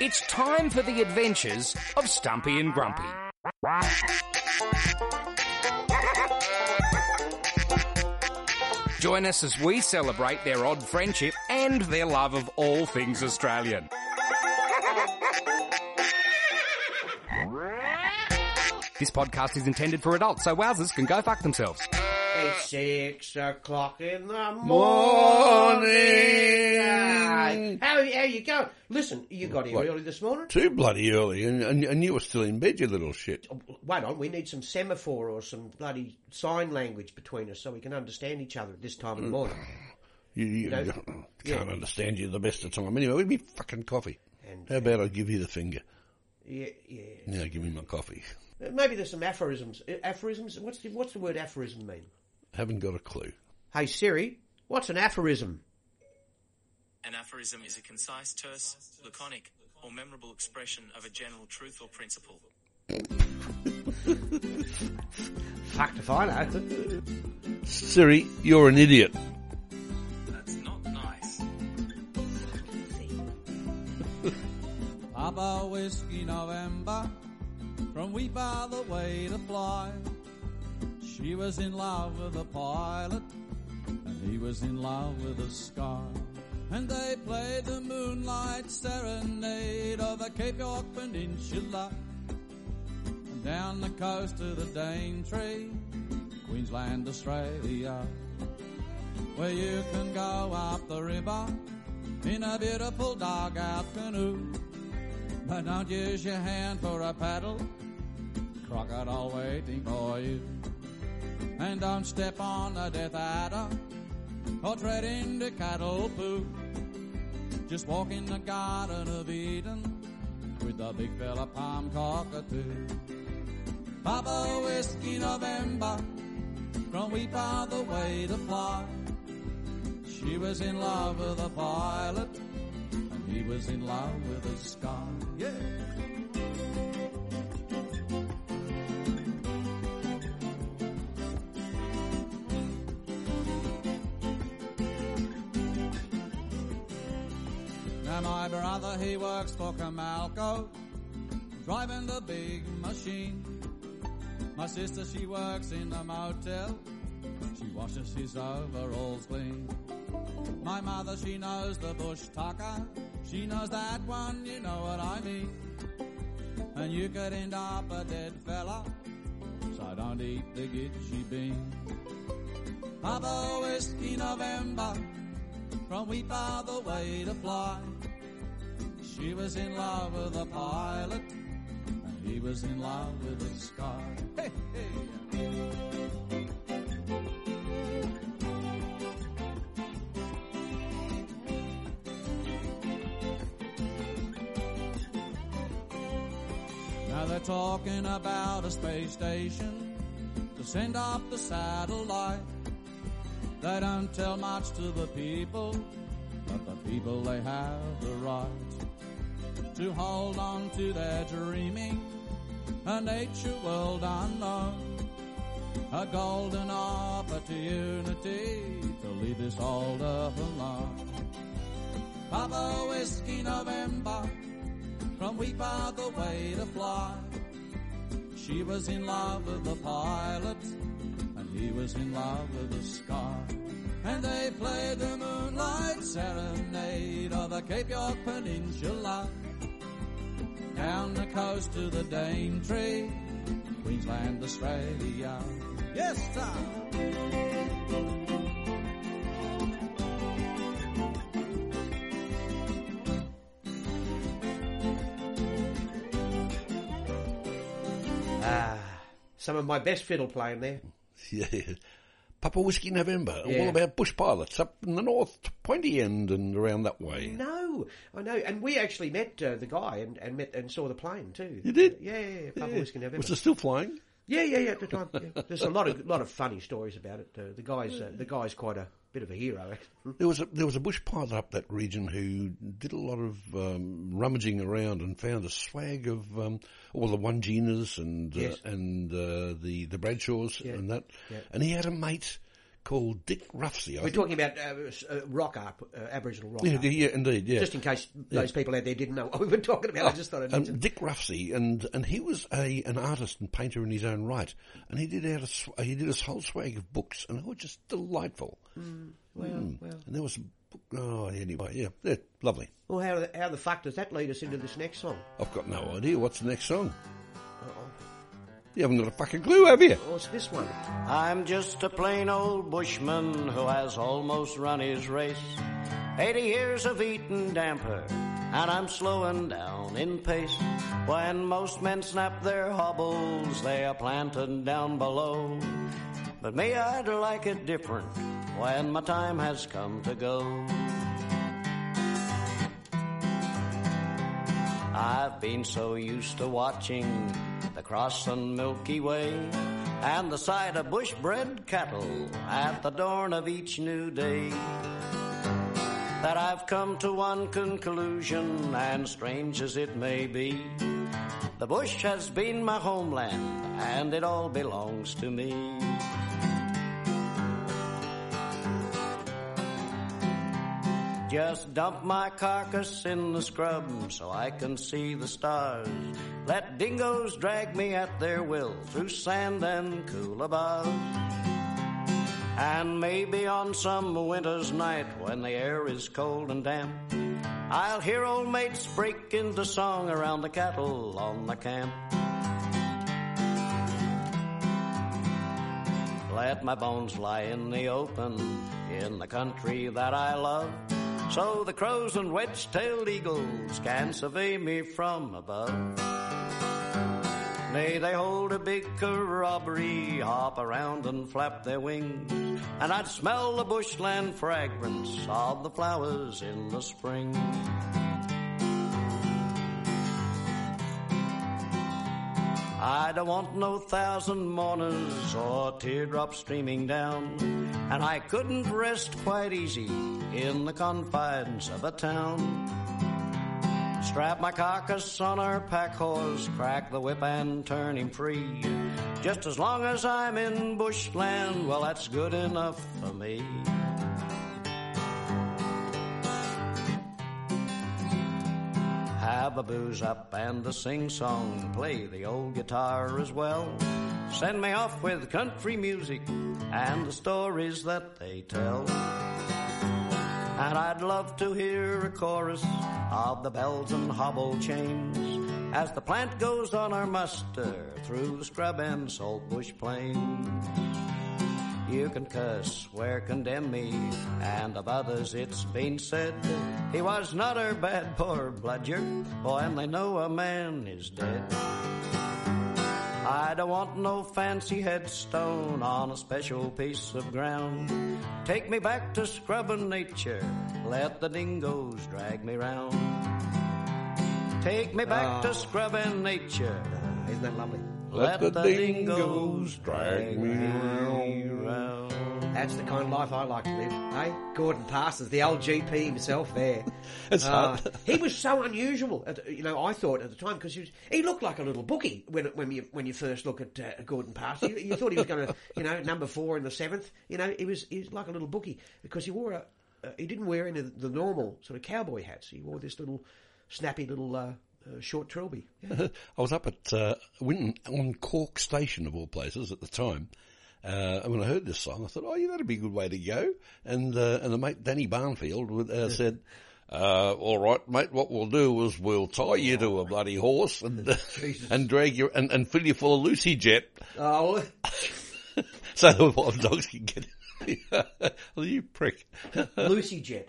It's time for the adventures of Stumpy and Grumpy. Join us as we celebrate their odd friendship and their love of all things Australian. This podcast is intended for adults, so wowzers can go fuck themselves. It's six o'clock in the morning. Morning. How, how you going? Listen, you got here early this morning. Too bloody early, and, and, and you were still in bed, you little shit. Wait on, we need some semaphore or some bloody sign language between us so we can understand each other at this time of the morning. You, you, No. you Yeah. can't understand you the best of time. Anyway, give me fucking coffee. And- How about I give you the finger? Yeah, yeah. Now give me my coffee. Maybe there's some aphorisms. Uh, Aphorisms? What's the, what's the word aphorism mean? Haven't got a clue. Hey Siri, what's an aphorism? An aphorism is a concise, terse, laconic, or memorable expression of a general truth or principle. Fucked if I know. Siri, you're an idiot. That's not nice. Papa Whiskey November, from Weipa the way to fly. She was in love with a pilot, and he was in love with the sky. And they played the moonlight serenade the Cape York Peninsula. And down the coast to the Daintree, Queensland, Australia. Where you can go up the river in a beautiful dugout canoe. But don't use your hand for a paddle. Crocodile waiting for you. And don't step on a death adder or tread into cattle poo. Just walk in the Garden of Eden with the big fella palm cockatoo. Papa Whiskey November from we found the way to fly. She was in love with a pilot and he was in love with the sky. Yeah. Now my brother he works for Comalco, driving the big machine. My sister she works in a motel, she washes his overalls clean. My mother, she knows the bush tucker. She knows that one, you know what I mean. And you could end up a dead fella, so don't eat the gitchy bean. Papa Whiskey November, from Weipa the way to fly. She was in love with a pilot, and he was in love with the sky. Hey, hey. Now they're talking about a space station to send up the satellite. They don't tell much to the people, but the people they have the right to hold on to their dreaming, a nature world unknown, a golden opportunity to leave this old earth alone. Papa Whiskey November, from Weipa the way to fly. She was in love with the pilot, he was in love with the sky. And they played the moonlight serenade of the Cape York Peninsula. Down the coast to the Daintree, Queensland, Australia. Yes, sir. Ah, some of my best fiddle playing there. Yeah. Papa Whiskey November, Yeah. all about bush pilots up in the north, pointy end and around that way. No, I know, and we actually met uh, the guy and, and met and saw the plane too. You did? Yeah, yeah, yeah. Papa Yeah. Whiskey November. Was it still flying? Yeah, yeah, yeah. At the time, yeah. there's a lot of lot of funny stories about it. Uh, the guy's uh, the guy's quite a bit of a hero. There was a there was a bush pilot up that region who did a lot of um, rummaging around and found a swag of um, all the Wandjinas and uh, and uh, the the Bradshaws Yeah. and that. Yeah. And he had a mate called Dick Roughsey. I We're think. talking about uh, uh, rock art, uh, Aboriginal rock yeah, art. yeah, indeed, yeah. Just in case those people out there didn't know what we were talking about, I just thought I'd Um. Dick Roughsey, and and he was a an artist and painter in his own right, and he did out a he did a whole swag of books, and they were just delightful. Well, Mm. well. And there was oh anyway, yeah, yeah, lovely. Well, how, how the fuck does that lead us into this next song? I've got no idea what's the next song. You haven't got a fucking clue, have you? What's this one? I'm just a plain old bushman who has almost run his race. 80 years of eating damper, and I'm slowing down in pace. When most men snap their hobbles, they are planted down below. But me, I'd like it different when my time has come to go. I've been so used to watching the crossing Milky Way and the sight of bush-bred cattle at the dawn of each new day that I've come to one conclusion, and strange as it may be, the bush has been my homeland, and it all belongs to me. Just dump my carcass in the scrub so I can see the stars. Let dingoes drag me at their will through sand and coolabahs. And maybe on some winter's night when the air is cold and damp, I'll hear old mates break into song around the cattle on the camp. Let my bones lie in the open in the country that I love. So the crows and wedge-tailed eagles can survey me from above. May they hold a big corroboree, hop around and flap their wings, and I'd smell the bushland fragrance of the flowers in the spring. I don't want no thousand mourners or teardrops streaming down, and I couldn't rest quite easy in the confines of a town. Strap my carcass on our pack horse, crack the whip and turn him free. Just as long as I'm in bushland, well, that's good enough for me. Booze up and a sing song, play the old guitar as well. Send me off with country music and the stories that they tell. And I'd love to hear a chorus of the bells and hobble chains as the plant goes on our muster through the scrub and saltbush plains. You can cuss, swear, condemn me, and of others it's been said he was not a bad poor bludger, boy, and they know a man is dead. I don't want no fancy headstone on a special piece of ground. Take me back to scrubbing nature, let the dingoes drag me round. Take me back to ah. scrubbing nature, Isn't that lovely? Let the dingoes drag me round. That's the kind of life I like to live. Hey, Gordon Parsons, the old GP himself there. It's Uh, hard. he was so unusual, at, you know. I thought at the time because he, he looked like a little bookie when when you when you first look at uh, Gordon Parsons. You, you thought he was going to, you know, number four in the seventh. You know, he was he was like a little bookie because he wore a uh, he didn't wear any of the normal sort of cowboy hats. He wore this little snappy little uh, uh, short trilby. Yeah. I was up at uh, Winton on Cork Station of all places at the time. Uh, and when I heard this song, I thought, "Oh, yeah, that'd be a good way to go." And uh, and the mate Danny Barnfield would, uh, said, uh, "All right, mate. What we'll do is we'll tie you to a bloody horse and and drag you and, and fill you full of Lucy Jet, Oh, so the wild dogs can get." you prick. Lucy Jet.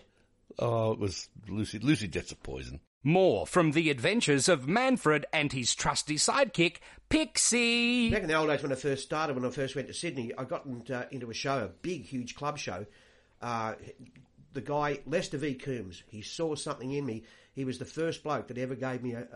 Oh, it was Lucy. Lucy Jet's a poison. More from the adventures of Manfred and his trusty sidekick, Pixie. Back in the old days when I first started, when I first went to Sydney, I got into, into a show, a big, huge club show. Uh, the guy, Lester V. Coombs, he saw something in me. He was the first bloke that ever gave me a,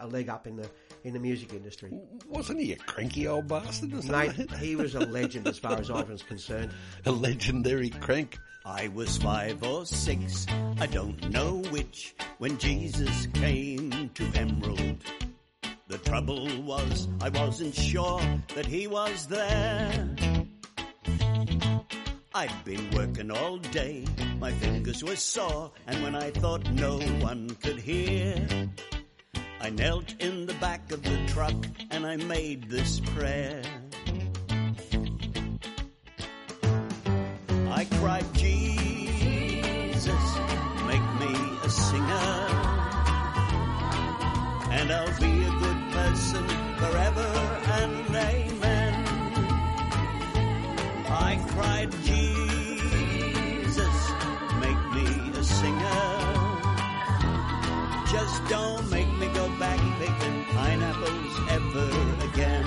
a, a leg up in the in the music industry. Wasn't he a cranky old bastard or Mate, he was a legend as far as I was concerned. a legendary crank. I was five or six, I don't know which, when Jesus came to Emerald. The trouble was, I wasn't sure that he was there. I'd been working all day, my fingers were sore, and when I thought no one could hear, I knelt in the back of the truck and I made this prayer. I cried, Jesus, make me a singer, and I'll be a good person forever and amen. I cried, Jesus, don't make me go back picking pineapples ever again.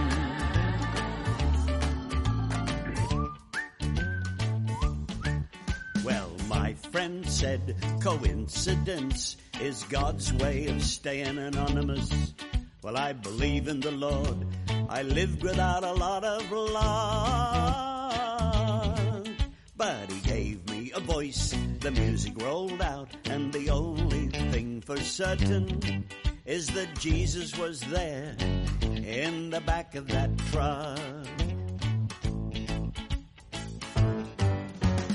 Well, my friend said coincidence is God's way of staying anonymous. Well, I believe in the Lord. I lived without a lot of love. But he gave me a voice, the music rolled out, and the only thing for certain is that Jesus was there in the back of that truck.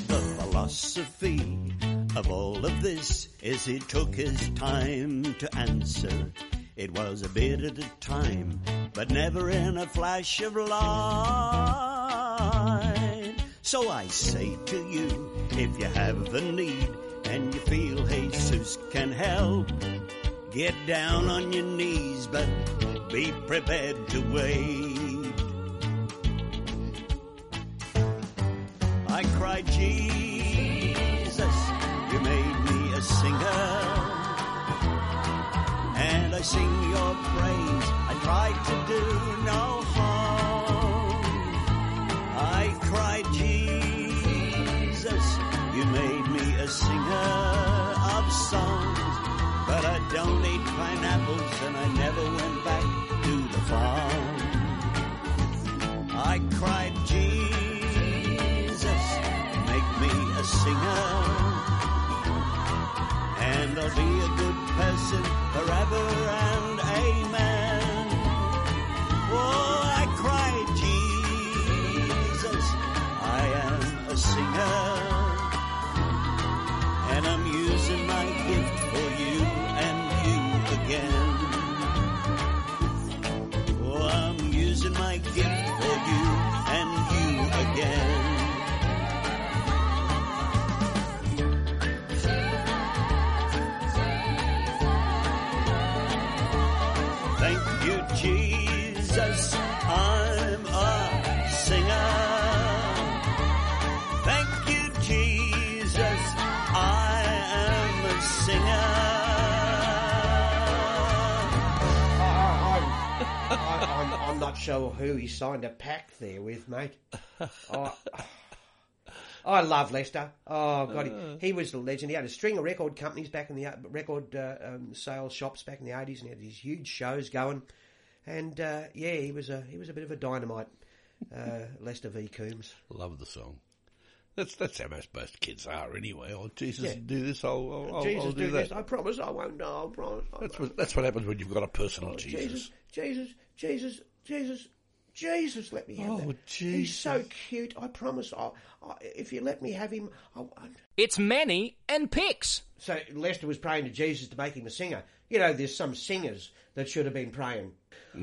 The philosophy of all of this is he took his time to answer. It was a bit at a time, but never in a flash of light. So I say to you, if you have a need and you feel Jesus can help, get down on your knees, but be prepared to wait. I cried, Jesus, you made me a singer. And I sing your praise. I try to do no harm. Singer of songs. But I don't eat pineapples and I never went back to the farm. I cried, Jesus, make me a singer. And I'll be a good person forever and amen. Oh, I cried, Jesus, I am a singer. I'm a singer. Thank you, Jesus. I am a singer. I'm not sure who he signed a pact there with, mate. I, I love Lester. Oh God, he, he was a legend. He had a string of record companies back in the record uh, um, sales shops back in the eighties, and he had these huge shows going. And uh, yeah, he was a he was a bit of a dynamite. Uh, Lester V. Coombs. Love the song. That's that's how most most kids are anyway. Oh Jesus, Yeah. do this. I'll, I'll, Jesus, I'll do, do that. this. I promise I won't. No, I promise. I That's what that's what happens when you've got a personal Jesus. Jesus, Jesus, Jesus, Jesus, Jesus, let me have Oh, that. He's so cute. I promise. I, I, if you let me have him, I, I, It's Manny and Pix. So Lester was praying to Jesus to make him a singer. You know, there's some singers that should have been praying.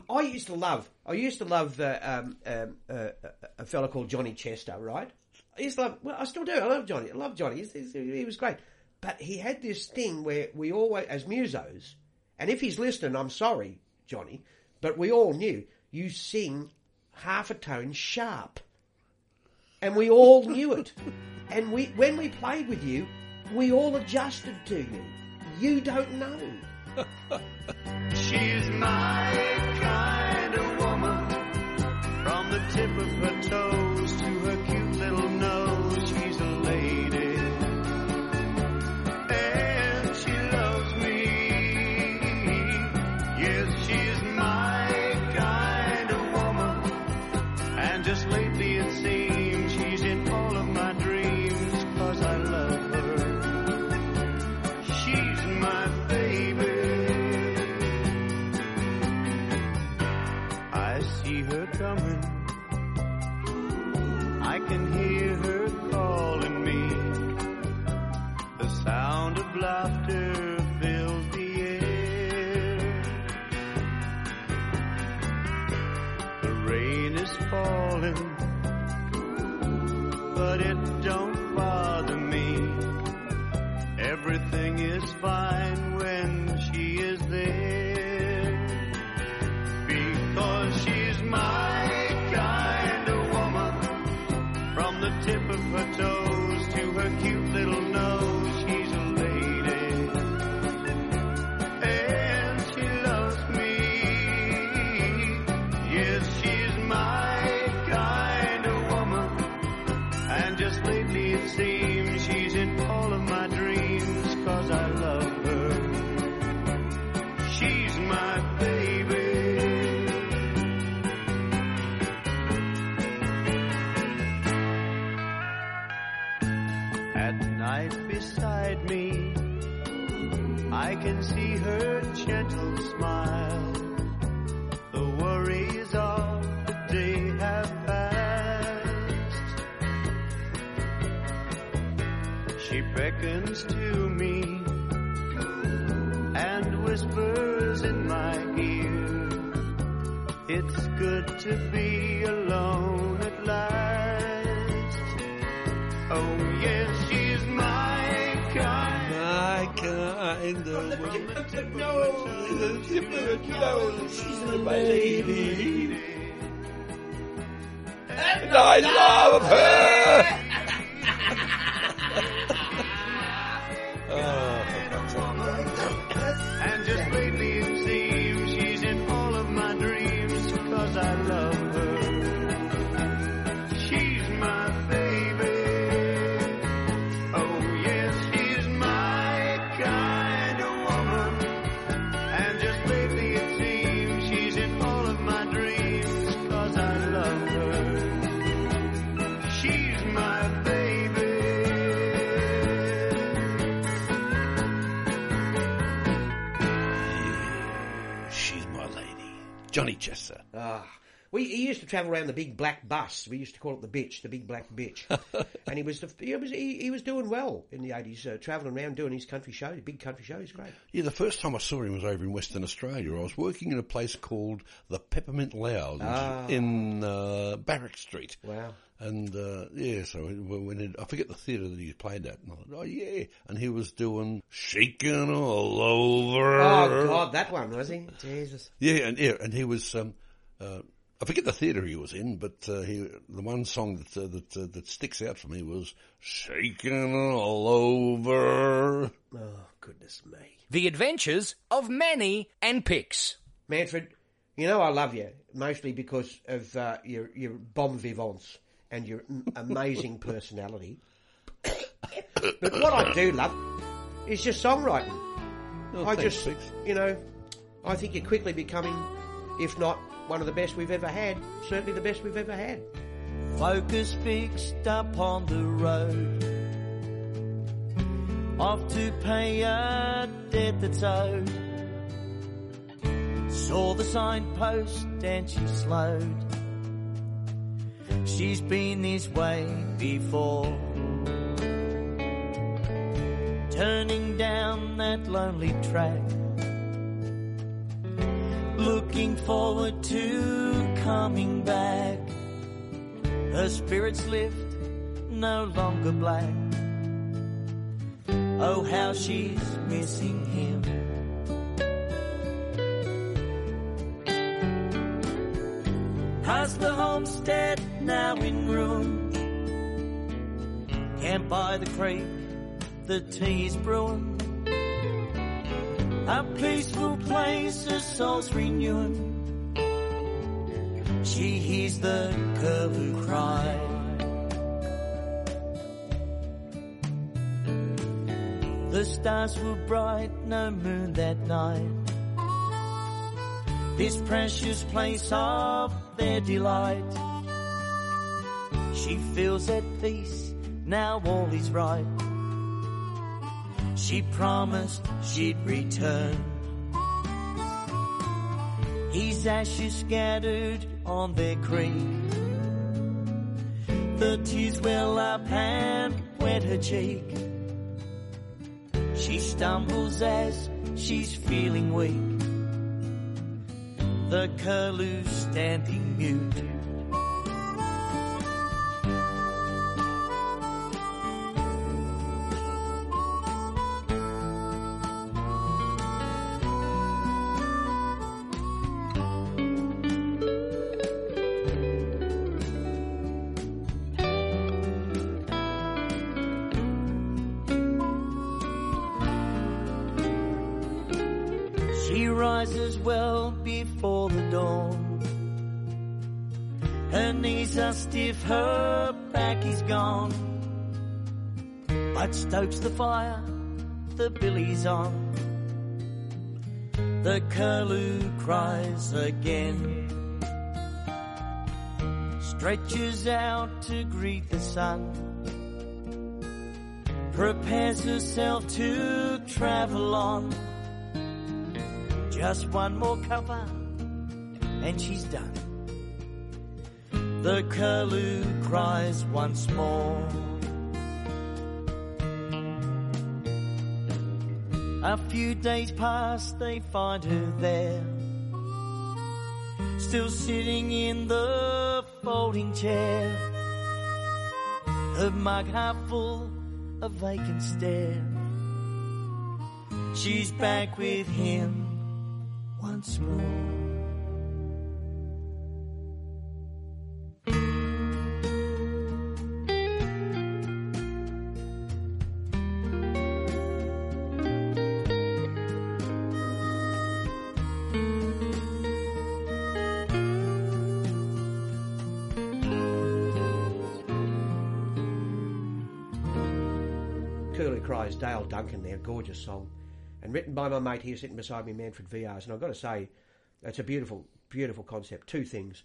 I used to love. I used to love uh, um, um, uh, a fella called Johnny Chester. Right? I used to love. Well, I still do. I love Johnny. I love Johnny. He's, he's, he was great. But he had this thing where we always, as musos, and if he's listening, I'm sorry, Johnny, but we all knew you sing half a tone sharp and we all knew it. And we, when we played with you, we all adjusted to you. You don't know. She's my kind She's a baby. And I love her. To travel around the big black bus. We used to call it the bitch, the big black bitch. and he was, the, he was he, he was doing well in the eighties, uh, travelling around doing his country shows, big country shows. Great. Yeah, the first time I saw him was over in Western Australia. I was working in a place called the Peppermint Lounge Ah. in uh, Barrack Street. Wow. And uh, yeah, so when when it, I forget the theatre that he played at, and I thought, oh yeah, and he was doing shaking all over. Oh God, that one was he? Jesus. Yeah, and yeah, and he was. Um, uh, I forget the theatre he was in, but uh, he the one song that uh, that uh, that sticks out for me was "Shaking All Over." Oh goodness me. The Adventures of Manny and Pix. Manfred, you know I love you mostly because of uh, your your bon vivants and your m- amazing personality. but what I do love is your songwriting. Oh, I thanks, just, Six. you know, I think you're quickly becoming, if not one of the best we've ever had, certainly the best we've ever had. Focus fixed up on the road. Off to pay a debt that's owed. Saw the signpost and she slowed. She's been this way before. Turning down that lonely track. Looking forward to coming back. Her spirits lift, no longer black. Oh, how she's missing him. Has the homestead now in ruin? Camped by the creek, the tea's brewing. A peaceful place, her soul's renewing. She hears the curlew cry. The stars were bright, no moon that night. This precious place of their delight. She feels at peace, now all is right. She promised she'd return. His ashes scattered on their creek. The tears well up and wet her cheek. She stumbles as she's feeling weak. The curlew standing mute. Back is gone. But stokes the fire, the billy's on. The curlew cries again. Stretches out to greet the sun. Prepares herself to travel on. Just one more cover and she's done. The curlew cries once more. A few days pass, they find her there. Still sitting in the folding chair. Her mug half full, a vacant stare. She's back with him once more. Curlew Cries, Dale Duncan there, gorgeous song. And written by my mate here sitting beside me, Manfred VRs. And I've got to say, it's a beautiful, beautiful concept. Two things.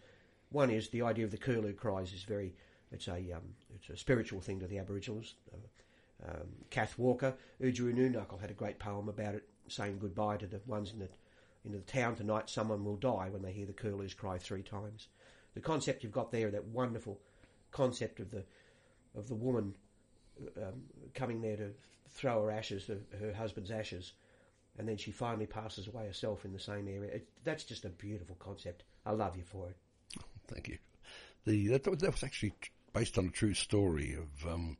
One is the idea of the Curlew Cries is very, it's a, um, it's a spiritual thing to the Aboriginals. Uh, um, Kath Walker, Oodgeroo Noonuccal had a great poem about it, saying goodbye to the ones in the, in the town tonight. Someone will die when they hear the curlews cry three times. The concept you've got there, that wonderful concept of the, of the woman um, coming there to throw her ashes, her husband's ashes, and then she finally passes away herself in the same area. It, that's just a beautiful concept. I love you for it. Thank you. The that, that was actually based on a true story of um,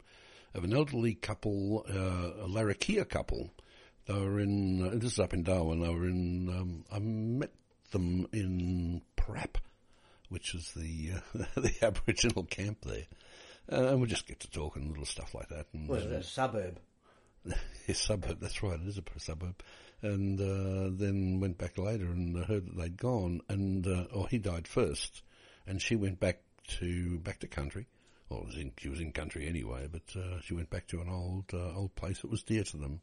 of an elderly couple, uh, a Larrakia couple. They were in uh, this is up in Darwin. They were in. Um, I met them in Prap, which is the uh, the Aboriginal camp there, uh, and we just get to talking little stuff like that. And, Was it uh, a suburb? a suburb. That's right. It is a suburb. And uh, then went back later and heard that they'd gone, and uh, or he died first, and she went back to back to country. Well, was in, she was in country anyway, but uh, she went back to an old uh, old place that was dear to them,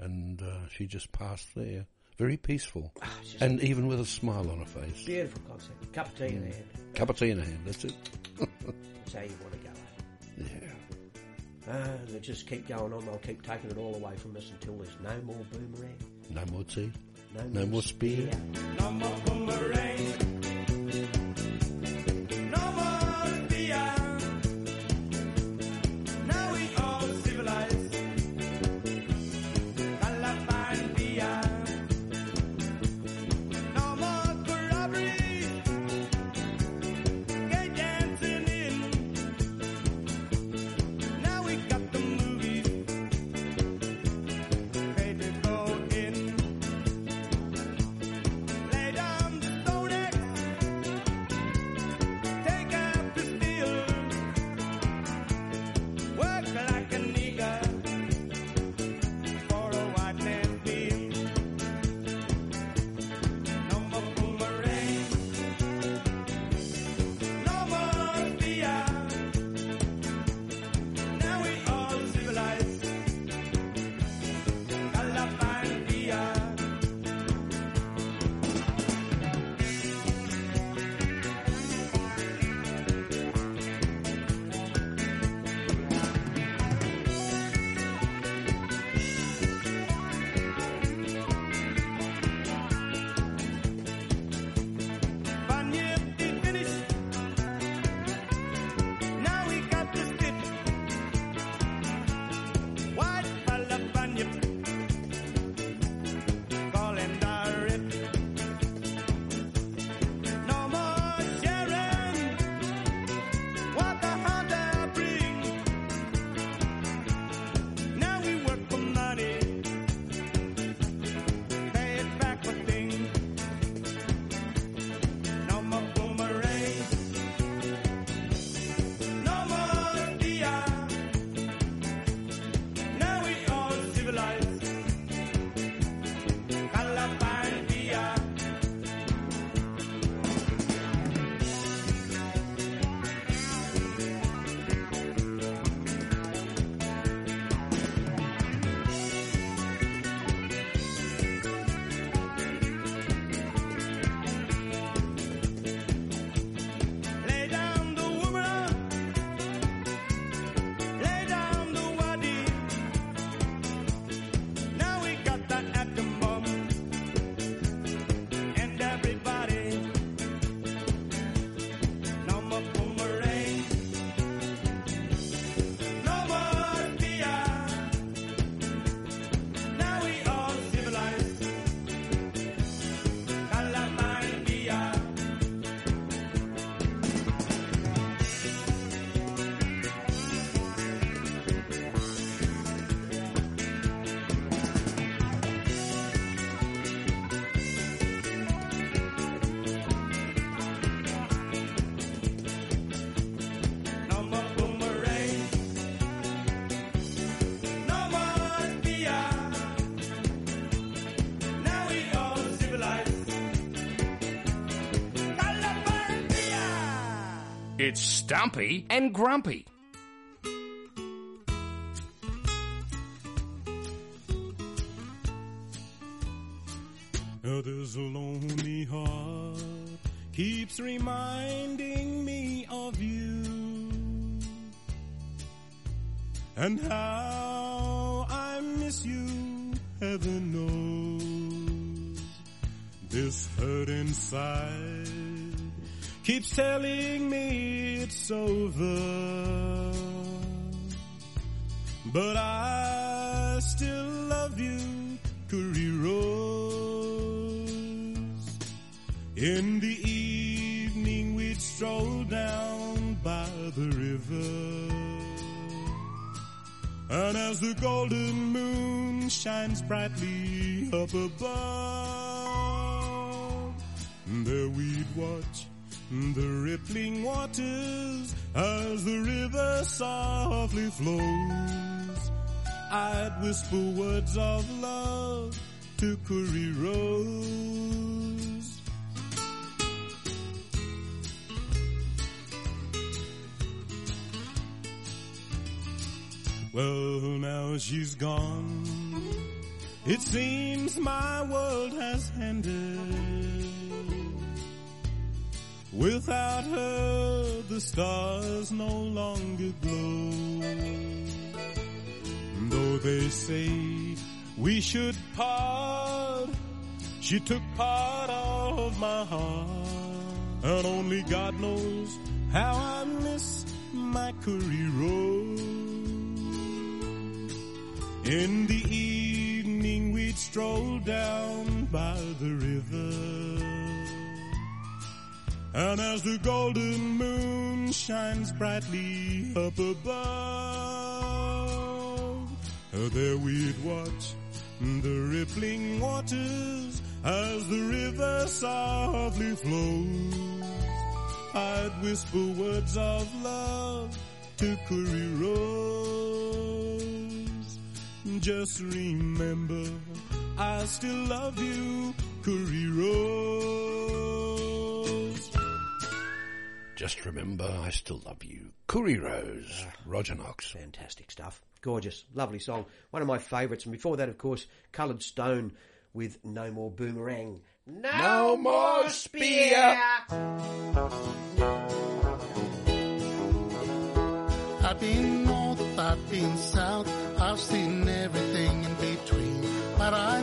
and uh, she just passed there, very peaceful, just- and even with a smile on her face. Beautiful concept. Cup of tea in the hand. Cup of tea in her hand. That's it. That's how you want to go. Yeah. Ah, they just keep going on. They'll keep taking it all away from us until there's no more boomerang. No more tea. No, No more spear. No more boomerang. Stumpy and Grumpy. There's lonely heart keeps reminding me of you and how I miss you. Heaven knows this hurt inside keeps telling me it's over, but I still love you, Koori Rose. In the evening we'd stroll down by the river. And as the golden moon shines brightly up above, there we'd watch the rippling waters as the river softly flows. I'd whisper words of love to Koori Rose. Well, now she's gone. It seems my world has ended. Without her, the stars no longer glow. Though they say we should part, she took part of my heart. And only God knows how I miss my Koori Rose. In the evening we'd stroll down by the river. And as the golden moon shines brightly up above, there we'd watch the rippling waters as the river softly flows. I'd whisper words of love to Koori Rose. Just remember, I still love you, Koori Rose. Just remember, I still love you. Koori Rose, ah, Roger Knox. Fantastic stuff. Gorgeous. Lovely song. One of my favourites. And before that, of course, Coloured Stone with No More Boomerang. No more spear. I've been north, I've been south, I've seen everything in between. But I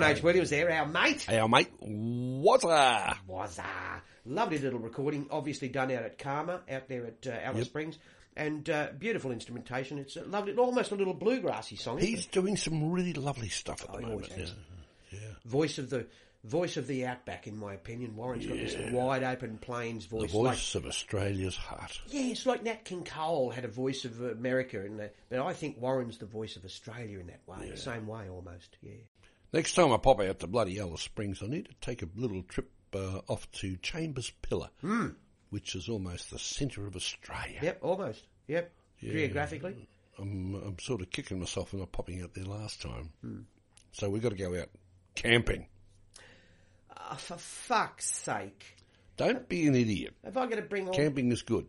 Warren H. Williams there, our mate. Hey, our mate? Was uh, lovely little recording, obviously done out at Karma, out there at uh, Alice Yep. Springs, and uh, beautiful instrumentation. It's a lovely, almost a little bluegrassy song. He's doing some really lovely stuff at the he always moment. has. Yeah. voice of the voice of the outback, in my opinion. Warren's got this wide open plains The voice. like- voice of Australia's heart. yeah, it's like Nat King Cole had a voice of America, and uh, but I think Warren's the voice of Australia in that way, the same way almost. Yeah. Next time I pop out to bloody Alice Springs, I need to take a little trip uh, off to Chambers Pillar, hmm. which is almost the centre of Australia. Yep, almost. Yep. Geographically. I'm, I'm sort of kicking myself for not popping out there last time. Hmm. So we've got to go out camping. Oh, for fuck's sake. Don't be an idiot. Have I got to bring all... Camping is good.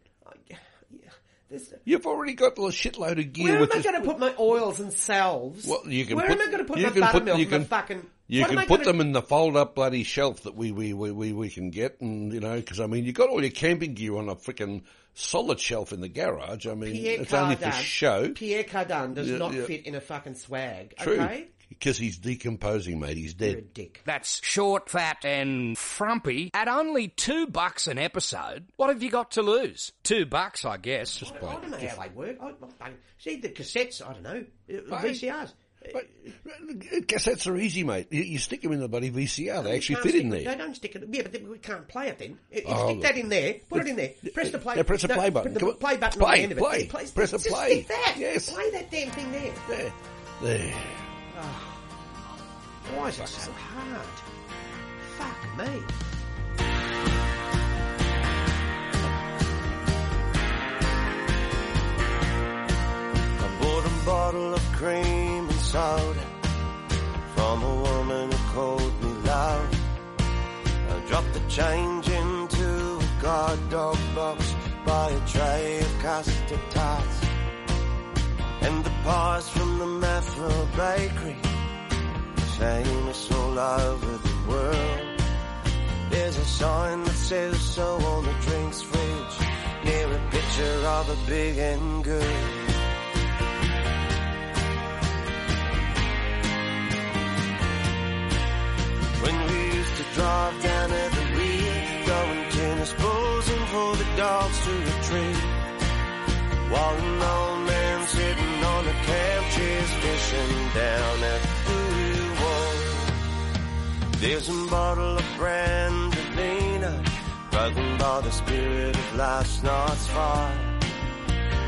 This, You've already got a shitload of gear where am I going to put my oils and salves? Well, you can where put- am I going to put you my buttermilk you and my fucking... You can put gonna- them in the fold up bloody shelf that we, we, we, we, we can get and, you know, because I mean, you've got all your camping gear on a freaking solid shelf in the garage. I mean, Pierre it's only for show. Pierre Cardin does Yeah, not yeah. fit in a fucking swag. True. Okay? Because he's decomposing, mate. He's You're a dead. dick. That's short, fat, and frumpy at only two bucks an episode. What have you got to lose? Two bucks, I guess. Just I play. don't know how they work. I, I, see the cassettes. I don't know uh, VCRs. But uh, cassettes are easy, mate. You, you stick them in the bloody VCR. They You actually fit in there. They don't stick it. Yeah, but we can't play it then. You Oh, stick that in there. Put it in there. Press the play. Yeah, press the no, play put button. The play button Play, on the end of it. play. Yeah, play. Press the Just play. Stick that. Yes. Play that damn thing there. There. There. Oh, why is it so hard? Fuck me. I bought a bottle of cream and soda from a woman who called me love. I dropped the change into a guard dog box by a tray of custard tarts. Pies from the Maffra bakery, famous all over the world. There's a sign that says so on the drinks fridge, near a picture of a big and good. When we used to drive down at the weir, going tennis balls and for the dogs to retrieve. While an down at the wall. There's a bottle of Brandelina, broken by the spirit of last night's fire.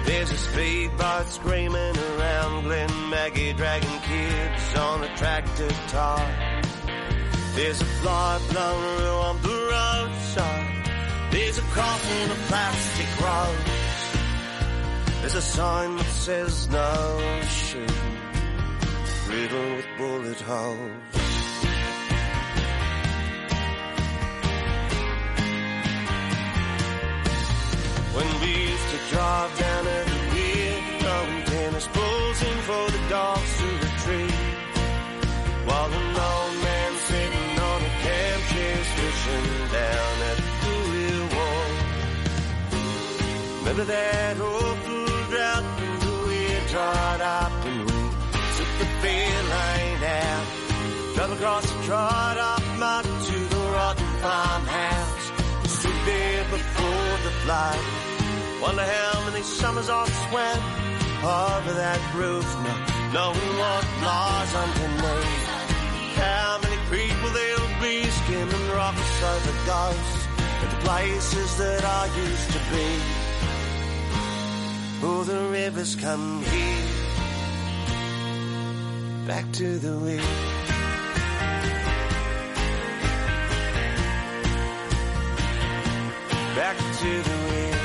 There's a speedboat screaming around Glenmaggie, dragging kids on a tractor tire. There's a fly blown on the roadside. There's a coffin in a plastic rose. There's a sign that says no shooting, riddled with bullet holes. When we used to drive down at the weir, throwing tennis balls in for the dogs to retrieve. While an old man sitting on a camp chair fishing down at the rear wall. Remember that awful across the dried up mud to the rotten farmhouse. Stood there before the flood. Wonder how many summers I swam over that roof now, knowing what lies underneath. How many people there'll be skimming rocks over ghosts at the places that I used to be. Oh, the rivers come here, back to the weir. Back to the weir.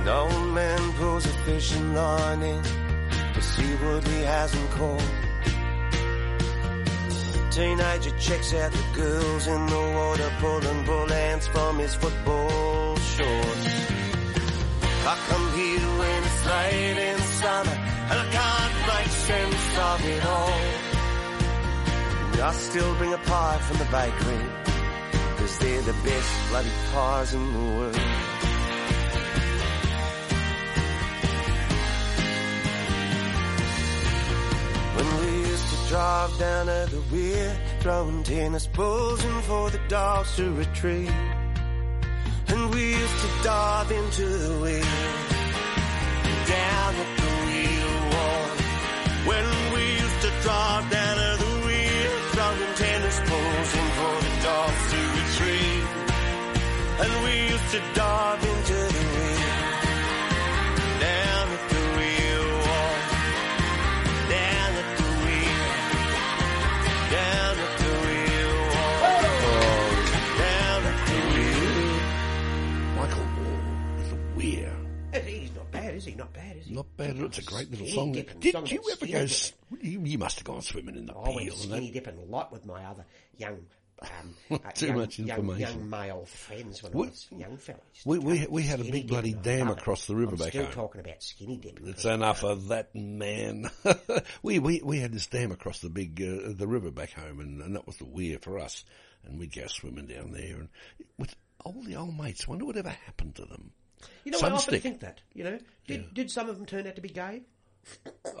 An old man pulls a fishing line in to see what he hasn't caught. Teenager checks out the girls in the water, pulling bull ants from his football shorts. I come here when it's late in summer, and I can't make sense of it all. I still bring a pie from the bakery, cause they're the best bloody pies in the world. When we used to drive down at the weir, throwing tennis balls in for the dogs to retrieve. And we used to dive into the weir, down at the weir. When we used to drive down And we used to dive into the weir, down at the weir wall, down at the weir, down at the weir wall, down at the weir. Michael Waugh with the Weir. He's not bad, is he? Not bad, is he? Not bad. It's a great little song. Did you ever go? You, you must have gone swimming in the I went peel. and skinny dipping a lot with my other young, um, uh, Too young, much information. young male friends when We- I was young fellas. We, we, we had a big bloody dam across the river I'm back still home. talking about skinny dipping. It's enough of that, man. we, we we had this dam across the big uh, the river back home, and, and that was the weir for us. And we'd go swimming down there, and with all the old mates. Wonder whatever happened to them. You know, I often Sunstick. think that. You know, did did some of them turn out to be gay?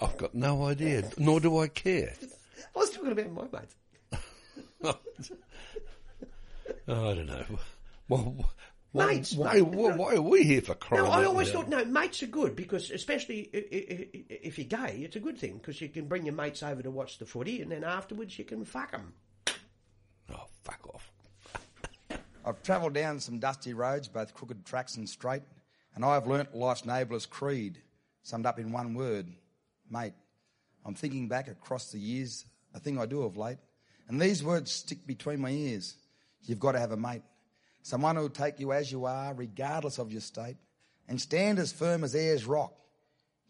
I've got no idea, nor do I care. I was talking about my mates. Oh, I don't know. Well, why, Mates, why, why, why are we here for crying No, I always thought no mates are good because especially i- i- i- if you're gay, it's a good thing because you can bring your mates over to watch the footy and then afterwards you can fuck them. Oh, fuck off. I've travelled down some dusty roads, both crooked tracks and straight, and I have learnt life's noblest creed, summed up in one word, mate. I'm thinking back across the years, a thing I do of late, and these words stick between my ears. You've got to have a mate, someone who'll take you as you are, regardless of your state, and stand as firm as Ayers Rock,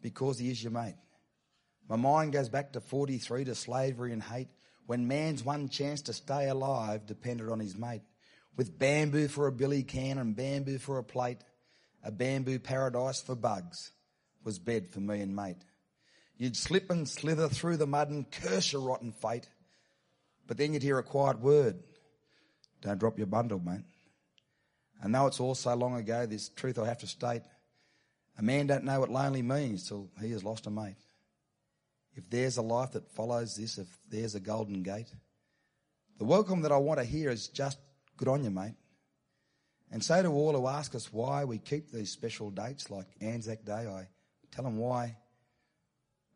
because he is your mate. My mind goes back to 43 to slavery and hate when man's one chance to stay alive depended on his mate. With bamboo for a billy can and bamboo for a plate, a bamboo paradise for bugs was bed for me and mate. You'd slip and slither through the mud and curse your rotten fate, but then you'd hear a quiet word. Don't drop your bundle, mate. I know it's all so long ago, this truth I have to state. A man don't know what lonely means till he has lost a mate. If there's a life that follows this, if there's a golden gate, the welcome that I want to hear is just good on you, mate. And so to all who ask us why we keep these special dates like Anzac Day, I tell them why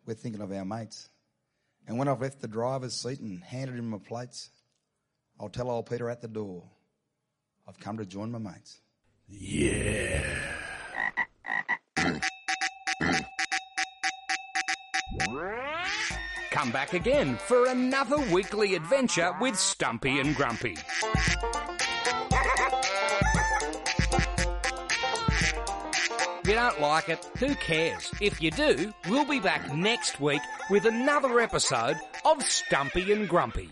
we're thinking of our mates. And when I've left the driver's seat and handed him my plates, I'll tell old Peter at the door, I've come to join my mates. Yeah. Come back again for another weekly adventure with Stumpy and Grumpy. You don't like it, who cares? If you do, we'll be back next week with another episode of Stumpy and Grumpy.